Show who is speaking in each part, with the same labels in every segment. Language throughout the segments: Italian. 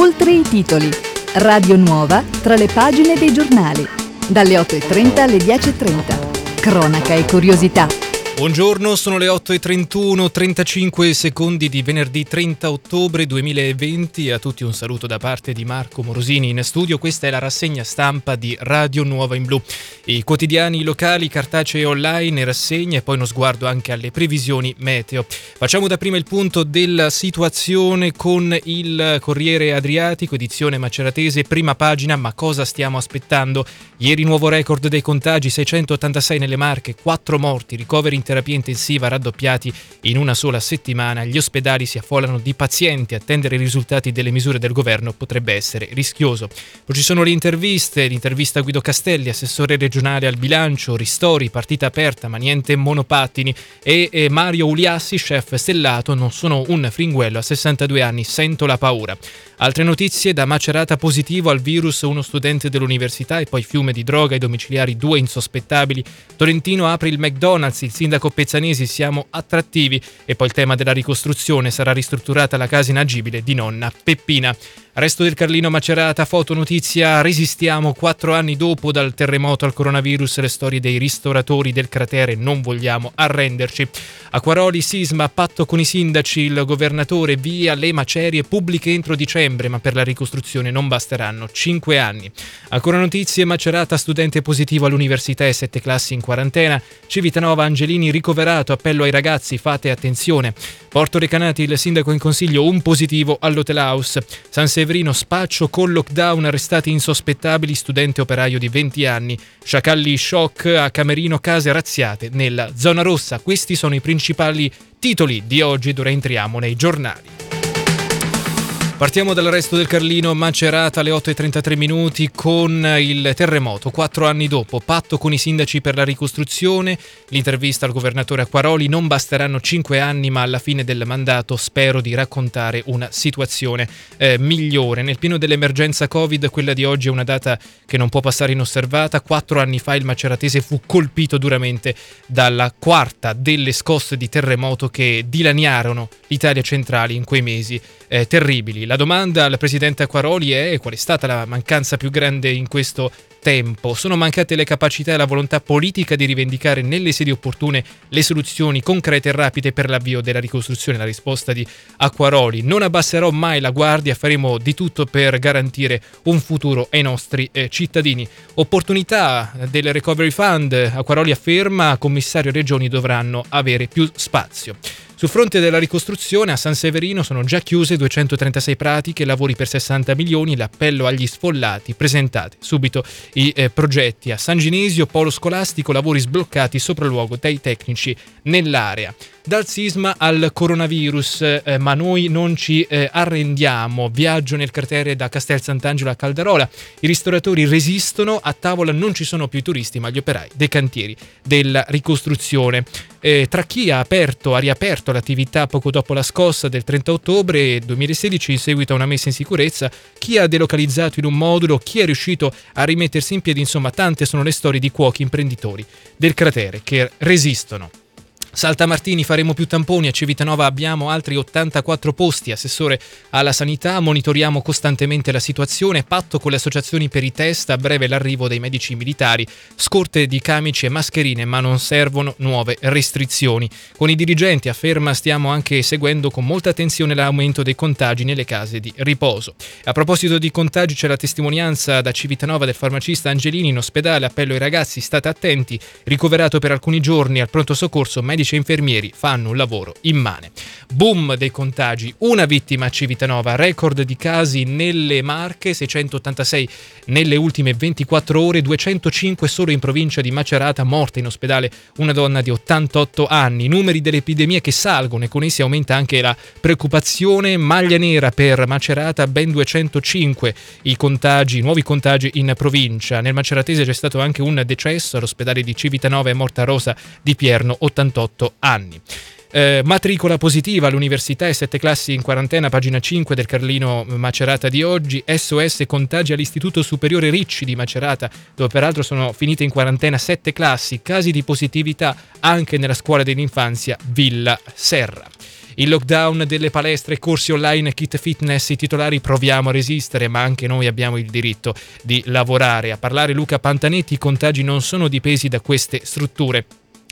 Speaker 1: Oltre i titoli. Radio Nuova tra le pagine dei giornali. Dalle 8.30 alle 10.30. Cronaca e curiosità.
Speaker 2: Buongiorno, sono le 8.31, 35 secondi di venerdì 30 ottobre 2020. A tutti un saluto da parte di Marco Morosini in studio. Questa è la rassegna stampa di Radio Nuova in Blu. I quotidiani locali, cartacei online, rassegna e poi uno sguardo anche alle previsioni meteo. Facciamo da prima il punto della situazione con il Corriere Adriatico, edizione maceratese, prima pagina, ma cosa stiamo aspettando? Ieri nuovo record dei contagi, 686 nelle Marche, 4 morti, ricoveri in terapia intensiva raddoppiati in una sola settimana, gli ospedali si affollano di pazienti, attendere i risultati delle misure del governo potrebbe essere rischioso. Poi ci sono le interviste, l'intervista a Guido Castelli, assessore regionale al bilancio, ristori, partita aperta ma niente monopattini e, Mario Uliassi, chef stellato, non sono un fringuello, a 62 anni sento la paura. Altre notizie, da Macerata positivo al virus uno studente dell'università e poi fiume di droga ai domiciliari due insospettabili. Tolentino apre il McDonald's, il sindaco Pezzanesi siamo attrattivi e poi il tema della ricostruzione sarà ristrutturata la casa inagibile di nonna Peppina. Resto del Carlino Macerata, fotonotizia, resistiamo quattro anni dopo dal terremoto al coronavirus, le storie dei ristoratori del cratere, non vogliamo arrenderci. Acquaroli, sisma, patto con i sindaci, il governatore, via le macerie pubbliche entro dicembre, ma per la ricostruzione non basteranno cinque anni. Ancora notizie, Macerata, studente positivo all'università e sette classi in quarantena, Civitanova, Angelini ricoverato, appello ai ragazzi, fate attenzione. Porto Recanati, il sindaco in consiglio, un positivo all'Hotel House. San Severino, spaccio con lockdown, arrestati insospettabili, studente operaio di 20 anni. Sciacalli, shock, a Camerino, case razziate nella zona rossa. Questi sono i principali titoli di oggi, dove entriamo nei giornali. Partiamo dal resto del Carlino, Macerata alle 8.33 minuti con il terremoto. Quattro anni dopo, patto con i sindaci per la ricostruzione, l'intervista al governatore Acquaroli, non basteranno cinque anni ma alla fine del mandato spero di raccontare una situazione eh, migliore. Nel pieno dell'emergenza Covid, quella di oggi è una data che non può passare inosservata. Quattro anni fa il maceratese fu colpito duramente dalla quarta delle scosse di terremoto che dilaniarono l'Italia centrale in quei mesi eh, terribili. La domanda al presidente Acquaroli è qual è stata la mancanza più grande in questo tempo? Sono mancate le capacità e la volontà politica di rivendicare nelle sedi opportune le soluzioni concrete e rapide per l'avvio della ricostruzione? La risposta di Acquaroli. Non abbasserò mai la guardia, faremo di tutto per garantire un futuro ai nostri eh, cittadini. Opportunità del Recovery Fund, Acquaroli afferma, commissario e regioni dovranno avere più spazio. Sul fronte della ricostruzione a San Severino sono già chiuse 236 pratiche, lavori per 60 milioni, l'appello agli sfollati, presentate subito i eh, progetti. A San Ginesio, polo scolastico, lavori sbloccati sopralluogo dai tecnici nell'area dal sisma al coronavirus, eh, ma noi non ci eh, arrendiamo. Viaggio nel cratere da Castel Sant'Angelo a Caldarola. I ristoratori resistono, a tavola non ci sono più turisti, ma gli operai dei cantieri della ricostruzione. Eh, tra chi ha aperto, ha riaperto l'attività poco dopo la scossa del 30 ottobre 2016 in seguito a una messa in sicurezza, chi ha delocalizzato in un modulo, chi è riuscito a rimettersi in piedi, insomma tante sono le storie di cuochi imprenditori del cratere che resistono. Salta Martini, faremo più tamponi, a Civitanova abbiamo altri 84 posti, assessore alla sanità, monitoriamo costantemente la situazione, patto con le associazioni per i test, a breve l'arrivo dei medici militari, scorte di camici e mascherine, ma non servono nuove restrizioni. Con i dirigenti, afferma, stiamo anche seguendo con molta attenzione l'aumento dei contagi nelle case di riposo. A proposito di contagi c'è la testimonianza da Civitanova del farmacista Angelini in ospedale, appello ai ragazzi, state attenti, ricoverato per alcuni giorni al pronto soccorso medici medici e infermieri fanno un lavoro immane. Boom dei contagi, una vittima a Civitanova, record di casi nelle Marche, 686 nelle ultime 24 ore, 205 solo in provincia di Macerata, morta in ospedale una donna di 88 anni. Numeri dell'epidemia che salgono e con essi aumenta anche la preoccupazione. Maglia nera per Macerata, ben 205 i contagi, nuovi contagi in provincia. Nel Maceratese c'è stato anche un decesso all'ospedale di Civitanova, è morta Rosa di Pierno, 88 18 anni. Eh, matricola positiva all'università e sette classi in quarantena, pagina 5 del Carlino Macerata di oggi. SOS contagi all'Istituto Superiore Ricci di Macerata, dove peraltro sono finite in quarantena sette classi. Casi di positività anche nella scuola dell'infanzia Villa Serra. Il lockdown delle palestre, corsi online, kit fitness, i titolari proviamo a resistere, ma anche noi abbiamo il diritto di lavorare. A parlare Luca Pantanetti, i contagi non sono dipesi da queste strutture.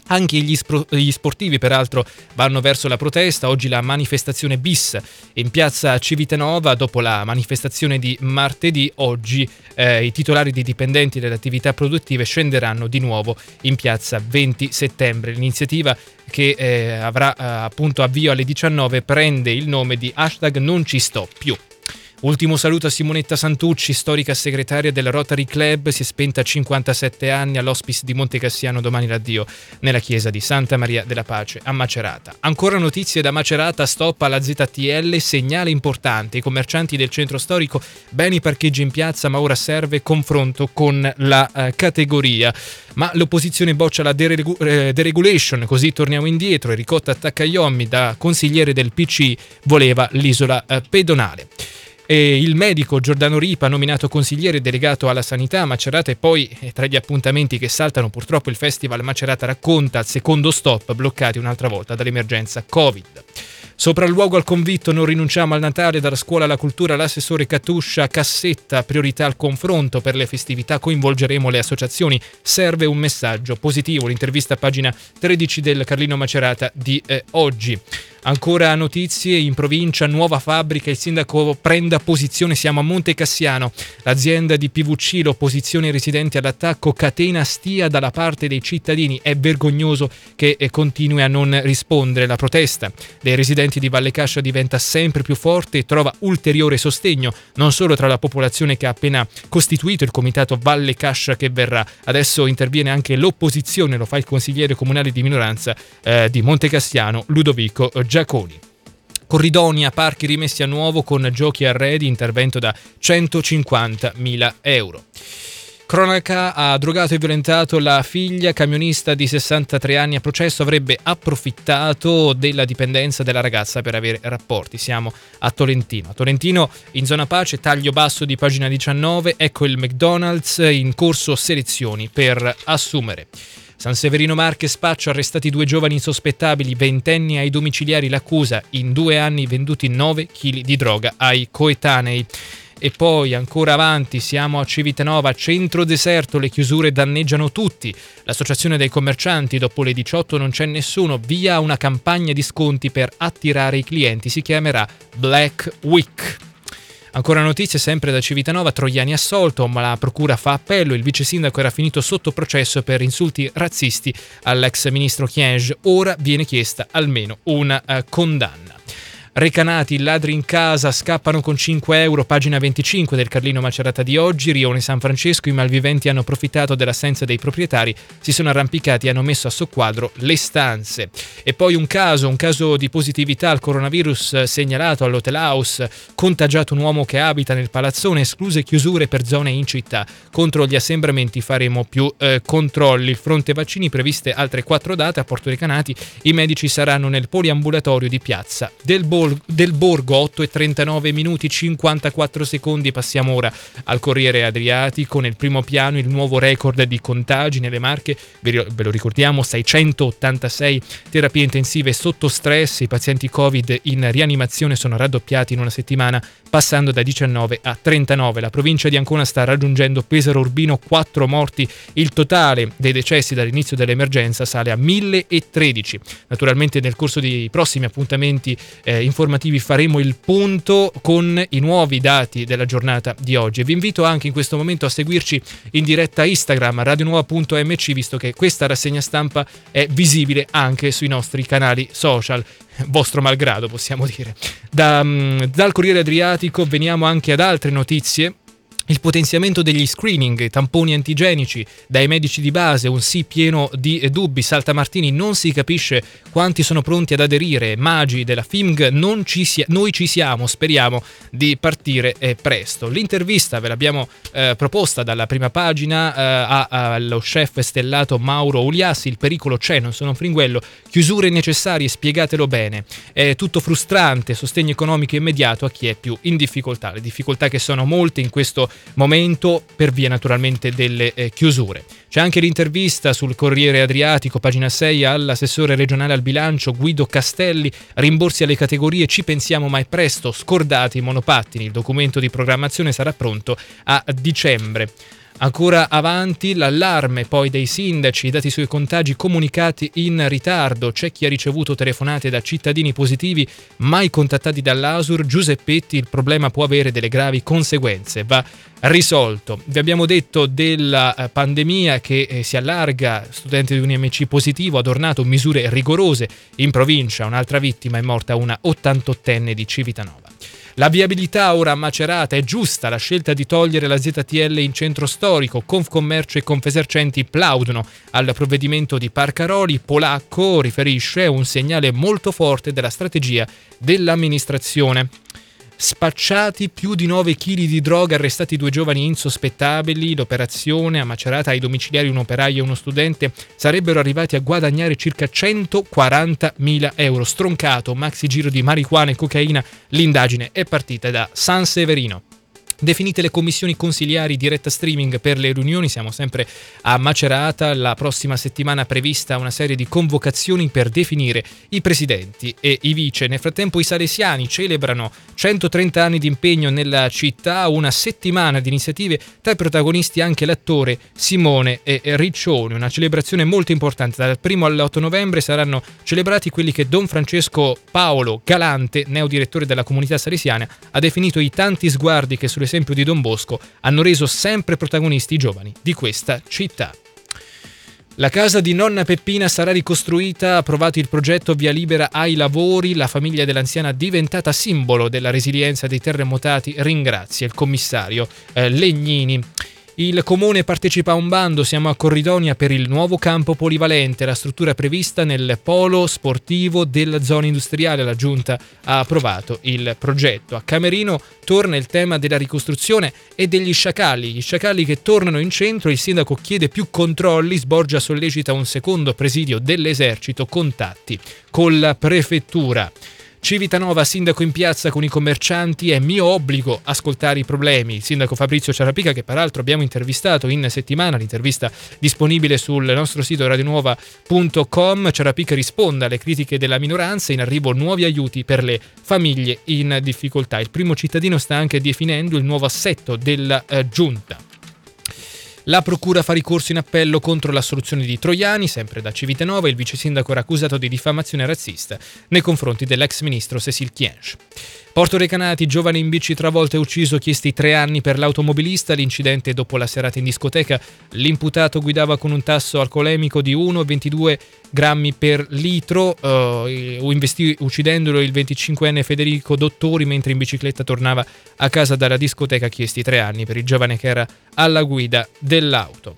Speaker 2: Anche gli, spro- gli, sportivi, peraltro, vanno verso la protesta. Oggi la manifestazione bis in piazza Civitanova. Dopo la manifestazione di martedì, oggi eh, i titolari dei dipendenti delle attività produttive scenderanno di nuovo in piazza 20 settembre. L'iniziativa che eh, avrà eh, appunto avvio alle 19 prende il nome di hashtag non ci sto più. Ultimo saluto a Simonetta Santucci, storica segretaria del Rotary Club, si è spenta a 57 anni all'hospice di Monte Cassiano, domani l'addio nella chiesa di Santa Maria della Pace a Macerata. Ancora notizie da Macerata, stop alla ZTL, segnale importante, i commercianti del centro storico, beni parcheggi in piazza, ma ora serve confronto con la uh, categoria. Ma l'opposizione boccia la deregu- eh, deregulation, così torniamo indietro Ricotta attacca Iommi da consigliere del PC voleva l'isola uh, pedonale. E il medico Giordano Ripa, nominato consigliere delegato alla sanità a Macerata e poi eh, tra gli appuntamenti che saltano purtroppo il Festival Macerata racconta al secondo stop bloccati un'altra volta dall'emergenza Covid. Sopralluogo al convitto, non rinunciamo al Natale, dalla scuola alla cultura, l'assessore Catuscia, cassetta, priorità al confronto per le festività, coinvolgeremo le associazioni, serve un messaggio positivo, l'intervista a pagina 13 del Carlino Macerata di eh, oggi. Ancora notizie in provincia, nuova fabbrica, il sindaco prenda posizione, siamo a Monte Cassiano. L'azienda di PVC, l'opposizione ai residenti all'attacco, catena stia dalla parte dei cittadini. È vergognoso che eh, continui a non rispondere. La protesta dei residenti di Valle Cascia diventa sempre più forte e trova ulteriore sostegno, non solo tra la popolazione che ha appena costituito il comitato Valle Cascia che verrà. Adesso interviene anche l'opposizione, lo fa il consigliere comunale di minoranza eh, di Monte Cassiano, Ludovico Gianni. Giaconi. Corridonia, parchi rimessi a nuovo con giochi arredi, intervento da 150.000 euro. Cronaca ha drogato e violentato la figlia, camionista di 63 anni a processo, avrebbe approfittato della dipendenza della ragazza per avere rapporti. Siamo a Tolentino. A Tolentino, in zona pace, taglio basso di pagina 19, ecco il McDonald's in corso selezioni per assumere. San Severino Marche spaccio arrestati due giovani insospettabili, ventenni ai domiciliari l'accusa, in due anni venduti 9 kg di droga ai coetanei. E poi ancora avanti siamo a Civitanova, centro deserto, le chiusure danneggiano tutti. L'associazione dei commercianti dopo le 18 non c'è nessuno, via una campagna di sconti per attirare i clienti, si chiamerà Black Week. Ancora notizie sempre da Civitanova, Troiani assolto, ma la procura fa appello, il vice sindaco era finito sotto processo per insulti razzisti all'ex ministro Chienge, ora viene chiesta almeno una uh, condanna. Recanati, ladri in casa, scappano con 5 euro, pagina 25 del Carlino Macerata di oggi, Rione San Francesco, i malviventi hanno approfittato dell'assenza dei proprietari, si sono arrampicati e hanno messo a soqquadro le stanze. E poi un caso, un caso di positività al coronavirus segnalato all'Hotel House, contagiato un uomo che abita nel palazzone, escluse chiusure per zone in città. Contro gli assembramenti faremo più eh, controlli. Fronte vaccini previste altre 4 date a Porto Recanati, i medici saranno nel poliambulatorio di Piazza del Borgo Bol- del Borgo 8 e 39 minuti 54 secondi. Passiamo ora al Corriere Adriatico. Nel primo piano il nuovo record di contagi nelle Marche. Ve lo ricordiamo 686 terapie intensive sotto stress. I pazienti covid in rianimazione sono raddoppiati in una settimana passando da 19 a 39 la provincia di Ancona sta raggiungendo Pesaro Urbino 4 morti. Il totale dei decessi dall'inizio dell'emergenza sale a 1013 naturalmente nel corso dei prossimi appuntamenti eh, informativi faremo il punto con i nuovi dati della giornata di oggi. Vi invito anche in questo momento a seguirci in diretta Instagram radionuova.mc visto che questa rassegna stampa è visibile anche sui nostri canali social vostro malgrado possiamo dire. Da, mm, dal Corriere Adriatico veniamo anche ad altre notizie il potenziamento degli screening, tamponi antigenici dai medici di base, un sì pieno di dubbi. Saltamartini non si capisce quanti sono pronti ad aderire. Magi della FIMG, ci si- noi ci siamo, speriamo di partire eh, presto. L'intervista ve l'abbiamo eh, proposta dalla prima pagina eh, allo chef stellato Mauro Uliassi. Il pericolo c'è, non sono fringuello. Chiusure necessarie, spiegatelo bene. È tutto frustrante, sostegno economico immediato a chi è più in difficoltà. Le difficoltà che sono molte in questo momento per via naturalmente delle eh, chiusure. C'è anche l'intervista sul Corriere Adriatico, pagina 6, all'assessore regionale al bilancio Guido Castelli, rimborsi alle categorie ci pensiamo mai presto, scordati i monopattini, il documento di programmazione sarà pronto a dicembre. Ancora avanti l'allarme poi dei sindaci, dati sui contagi comunicati in ritardo, c'è chi ha ricevuto telefonate da cittadini positivi mai contattati dall'Asur, Giuseppetti il problema può avere delle gravi conseguenze, va risolto. Vi abbiamo detto della eh, pandemia che eh, si allarga, studente di un IMC positivo, adornato misure rigorose. In provincia, un'altra vittima è morta una 88enne di Civitanova. La viabilità ora macerata è giusta, la scelta di togliere la ZTL in centro storico, Confcommercio e Confesercenti plaudono al provvedimento di Parcaroli, Polacco riferisce un segnale molto forte della strategia dell'amministrazione. Spacciati più di 9 kg di droga, arrestati due giovani insospettabili. L'operazione, a Macerata ai domiciliari un operaio e uno studente, sarebbero arrivati a guadagnare circa 140.000 euro. Stroncato, maxi giro di marijuana e cocaina, l'indagine è partita da San Severino. Definite le commissioni consigliari diretta streaming per le riunioni, siamo sempre a Macerata, la prossima settimana prevista una serie di convocazioni per definire i presidenti e i vice. Nel frattempo i salesiani celebrano 130 anni di impegno nella città, una settimana di iniziative, tra i protagonisti anche l'attore Simone e Riccioni, una celebrazione molto importante. Dal 1 all'8 novembre saranno celebrati quelli che Don Francesco Paolo Galante, neodirettore della comunità salesiana, ha definito i tanti sguardi che sulle esempio di Don Bosco, hanno reso sempre protagonisti i giovani di questa città. La casa di nonna Peppina sarà ricostruita, approvato il progetto via libera ai lavori, la famiglia dell'anziana diventata simbolo della resilienza dei terremotati ringrazia il commissario eh, Legnini. Il comune partecipa a un bando, siamo a Corridonia per il nuovo campo polivalente, la struttura prevista nel polo sportivo della zona industriale. La giunta ha approvato il progetto. A Camerino torna il tema della ricostruzione e degli sciacalli. Gli sciacalli che tornano in centro, il sindaco chiede più controlli, Sborgia sollecita un secondo presidio dell'esercito, contatti con la prefettura. Civitanova, sindaco in piazza con i commercianti, è mio obbligo ascoltare i problemi. Il sindaco Fabrizio Ciarapica, che peraltro abbiamo intervistato in settimana, l'intervista disponibile sul nostro sito radionuova.com. Ciarapica risponde alle critiche della minoranza, in arrivo nuovi aiuti per le famiglie in difficoltà. Il primo cittadino sta anche definendo il nuovo assetto della eh, giunta. La procura fa ricorso in appello contro l'assoluzione di Troiani, sempre da Civitanova, il vice sindaco era accusato di diffamazione razzista nei confronti dell'ex ministro Cecil Kiensch. Porto Recanati, giovane in bici travolto e ucciso, chiesti tre anni per l'automobilista. L'incidente dopo la serata in discoteca. L'imputato guidava con un tasso alcolemico di 1,22 grammi per litro, eh, uccidendolo il 25enne Federico Dottori mentre in bicicletta tornava a casa dalla discoteca. Chiesti tre anni per il giovane che era alla guida dell'auto.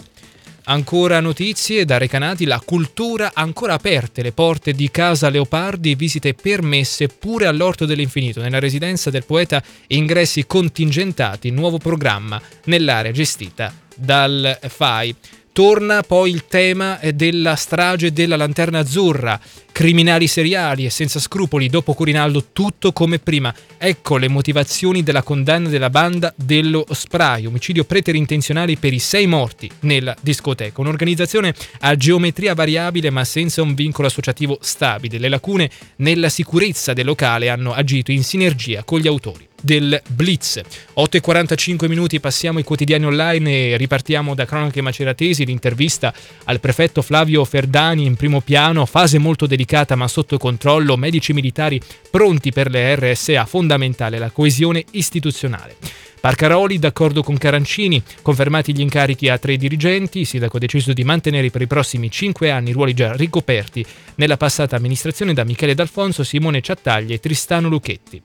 Speaker 2: Ancora notizie da Recanati, la cultura ancora aperte, le porte di Casa Leopardi, visite permesse pure all'Orto dell'Infinito, nella residenza del poeta ingressi contingentati, nuovo programma nell'area gestita dal FAI. Torna poi il tema della strage della Lanterna Azzurra, criminali seriali e senza scrupoli, dopo Corinaldo tutto come prima. Ecco le motivazioni della condanna della banda dello spray, omicidio preterintenzionale per i sei morti nella discoteca. Un'organizzazione a geometria variabile ma senza un vincolo associativo stabile. Le lacune nella sicurezza del locale hanno agito in sinergia con gli autori del Blitz. 8.45 minuti passiamo ai quotidiani online e ripartiamo da Cronache Maceratesi, l'intervista al prefetto Flavio Ferdani in primo piano, fase molto delicata ma sotto controllo, medici militari pronti per le RSA, fondamentale la coesione istituzionale. Parcaroli, d'accordo con Carancini, confermati gli incarichi a tre dirigenti, il sindaco ha deciso di mantenere per i prossimi cinque anni i ruoli già ricoperti nella passata amministrazione da Michele D'Alfonso, Simone Ciattaglia e Tristano Lucchetti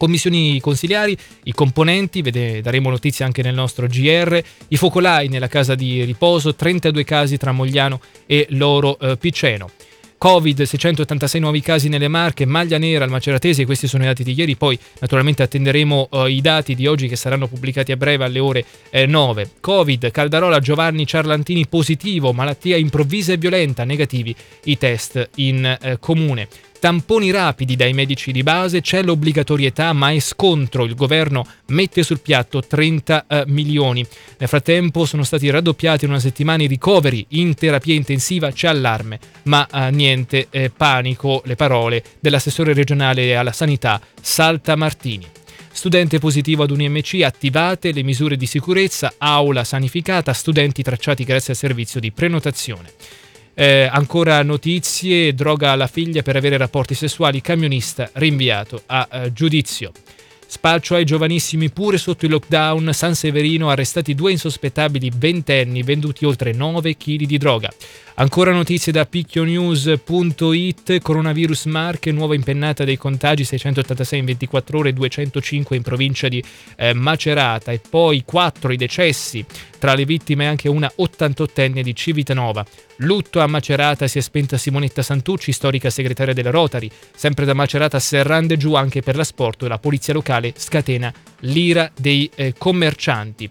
Speaker 2: commissioni consiliari, i componenti, vede, daremo notizie anche nel nostro GR, i focolai nella casa di riposo, 32 casi tra Mogliano e Loro eh, Piceno. Covid, 686 nuovi casi nelle Marche, maglia nera al Maceratese, questi sono i dati di ieri, poi naturalmente attenderemo uh, i dati di oggi che saranno pubblicati a breve alle ore eh, 9. Covid, Caldarola, Giovanni Ciarlantini positivo, malattia improvvisa e violenta, negativi i test in eh, comune. Tamponi rapidi dai medici di base, c'è l'obbligatorietà ma è scontro, il governo mette sul piatto 30 eh, milioni. Nel frattempo sono stati raddoppiati in una settimana i ricoveri in terapia intensiva, c'è allarme, ma eh, niente eh, panico, le parole dell'assessore regionale alla sanità Salta Martini. Studente positivo ad un IMC, attivate le misure di sicurezza, aula sanificata, studenti tracciati grazie al servizio di prenotazione. Eh, ancora notizie, droga alla figlia per avere rapporti sessuali, camionista rinviato a eh, giudizio. Spaccio ai giovanissimi pure sotto il lockdown, San Severino arrestati due insospettabili ventenni venduti oltre 9 kg di droga. Ancora notizie da picchionews.it, coronavirus Marche, nuova impennata dei contagi, 686 in 24 ore, 205 in provincia di eh, Macerata e poi 4 i decessi, tra le vittime anche una 88enne di Civitanova. Lutto a Macerata si è spenta Simonetta Santucci, storica segretaria della Rotary. Sempre da Macerata serrande giù anche per l'asporto e la polizia locale scatena l'ira dei eh, commercianti.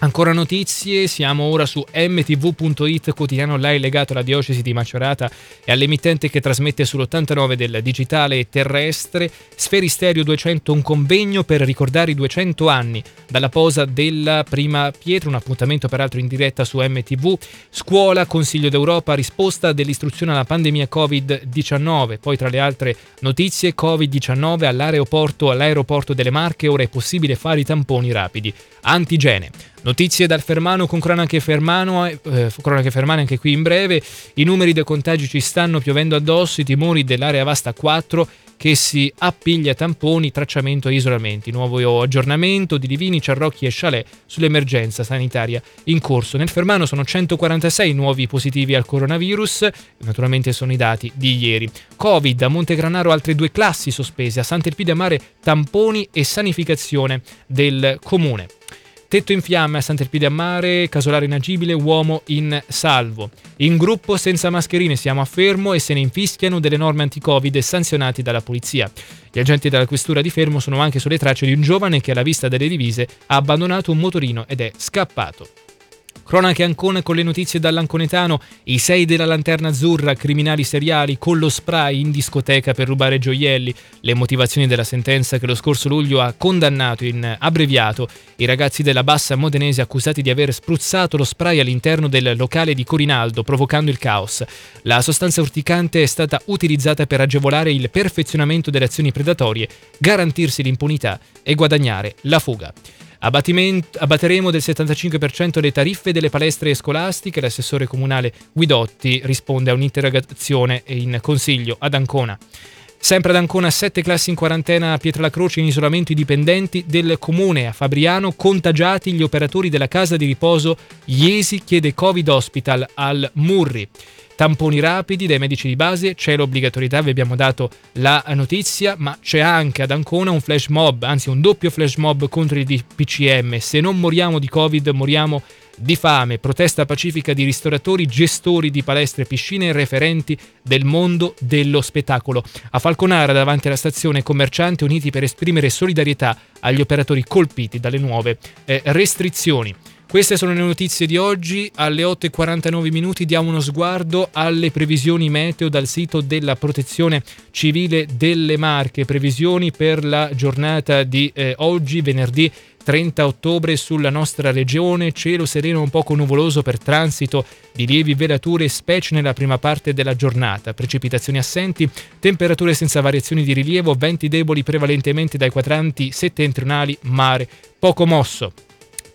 Speaker 2: Ancora notizie, siamo ora su mtv.it, quotidiano online legato alla diocesi di Macerata e all'emittente che trasmette sull'89 del digitale terrestre. Sferi Stereo 200, un convegno per ricordare i 200 anni dalla posa della prima pietra, un appuntamento peraltro in diretta su MTV. Scuola, Consiglio d'Europa, risposta dell'istruzione alla pandemia Covid-19. Poi tra le altre notizie, Covid-19 all'aeroporto, all'aeroporto delle Marche, ora è possibile fare i tamponi rapidi. Antigene. Notizie dal Fermano con cronache, Fermano, eh, cronache Fermane anche qui in breve. I numeri dei contagi ci stanno piovendo addosso, i timori dell'area vasta 4 che si appiglia tamponi, tracciamento e isolamenti. Nuovo aggiornamento di Divini, Ciarrocchi e Chalet sull'emergenza sanitaria in corso. Nel Fermano sono 146 nuovi positivi al coronavirus, naturalmente sono i dati di ieri. Covid, a Montegranaro altre due classi sospese, a Sant'Elpidio Mare tamponi e sanificazione del comune. Tetto in fiamme a Sant'Elpidio a Mare, casolare inagibile, uomo in salvo. In gruppo senza mascherine siamo a fermo e se ne infischiano delle norme anti-Covid sanzionati dalla polizia. Gli agenti della questura di Fermo sono anche sulle tracce di un giovane che alla vista delle divise ha abbandonato un motorino ed è scappato. Cronache Ancona con le notizie dall'Anconetano, i sei della Lanterna Azzurra, criminali seriali con lo spray in discoteca per rubare gioielli, le motivazioni della sentenza che lo scorso luglio ha condannato in abbreviato i ragazzi della Bassa Modenese accusati di aver spruzzato lo spray all'interno del locale di Corinaldo provocando il caos. La sostanza urticante è stata utilizzata per agevolare il perfezionamento delle azioni predatorie, garantirsi l'impunità e guadagnare la fuga. Abbatteremo del 75% le tariffe delle palestre scolastiche. L'assessore comunale Guidotti risponde a un'interrogazione in consiglio ad Ancona. Sempre ad Ancona, sette classi in quarantena a Pietralacroce in isolamento i dipendenti del comune. A Fabriano, contagiati gli operatori della casa di riposo Iesi chiede Covid Hospital al Murri tamponi rapidi dai medici di base, c'è l'obbligatorietà, vi abbiamo dato la notizia, ma c'è anche ad Ancona un flash mob, anzi un doppio flash mob contro il DPCM. Se non moriamo di Covid, moriamo di fame, protesta pacifica di ristoratori, gestori di palestre piscine e referenti del mondo dello spettacolo. A Falconara, davanti alla stazione, commercianti uniti per esprimere solidarietà agli operatori colpiti dalle nuove eh, restrizioni. Queste sono le notizie di oggi. Alle 8.49 minuti diamo uno sguardo alle previsioni meteo dal sito della Protezione Civile delle Marche. Previsioni per la giornata di eh, oggi, venerdì 30 ottobre sulla nostra regione, cielo sereno un poco nuvoloso per transito di lievi velature, specie nella prima parte della giornata, precipitazioni assenti, temperature senza variazioni di rilievo, venti deboli prevalentemente dai quadranti settentrionali, mare poco mosso.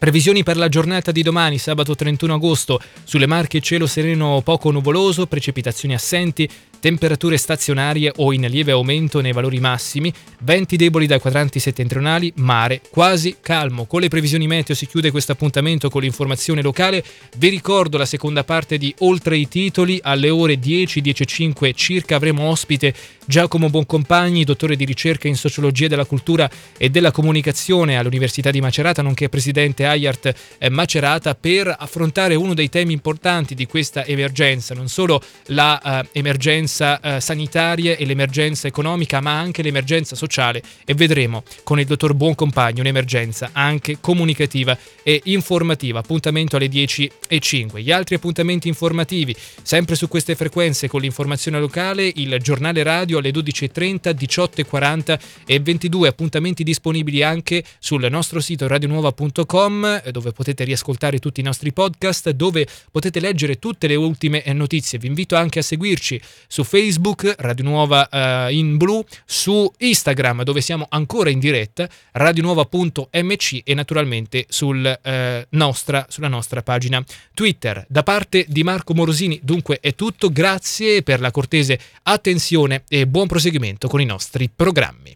Speaker 2: Previsioni per la giornata di domani, sabato 31 agosto, sulle Marche cielo sereno poco nuvoloso, precipitazioni assenti, temperature stazionarie o in lieve aumento nei valori massimi, venti deboli dai quadranti settentrionali, mare quasi calmo. Con le previsioni meteo si chiude questo appuntamento con l'informazione locale. Vi ricordo la seconda parte di Oltre i titoli alle ore 10, 10.05 circa avremo ospite Giacomo Boncompagni, dottore di ricerca in sociologia della cultura e della comunicazione all'Università di Macerata, nonché presidente AIART eh, Macerata, per affrontare uno dei temi importanti di questa emergenza, non solo l'emergenza l'emergenza eh, sanitaria e l'emergenza economica, ma anche l'emergenza sociale e vedremo con il dottor Buoncompagno un'emergenza anche comunicativa e informativa. Appuntamento alle 10 e 5. Gli altri appuntamenti informativi, sempre su queste frequenze con l'informazione locale, il giornale radio alle 12.30, 18.40 e 22 appuntamenti disponibili anche sul nostro sito radionuova.com dove potete riascoltare tutti i nostri podcast, dove potete leggere tutte le ultime notizie. Vi invito anche a seguirci su Facebook, Radio Nuova uh, in blu, su Instagram dove siamo ancora in diretta, radionuova.mc e naturalmente sul, uh, nostra, sulla nostra pagina Twitter. Da parte di Marco Morosini dunque è tutto, grazie per la cortese attenzione e buon proseguimento con i nostri programmi.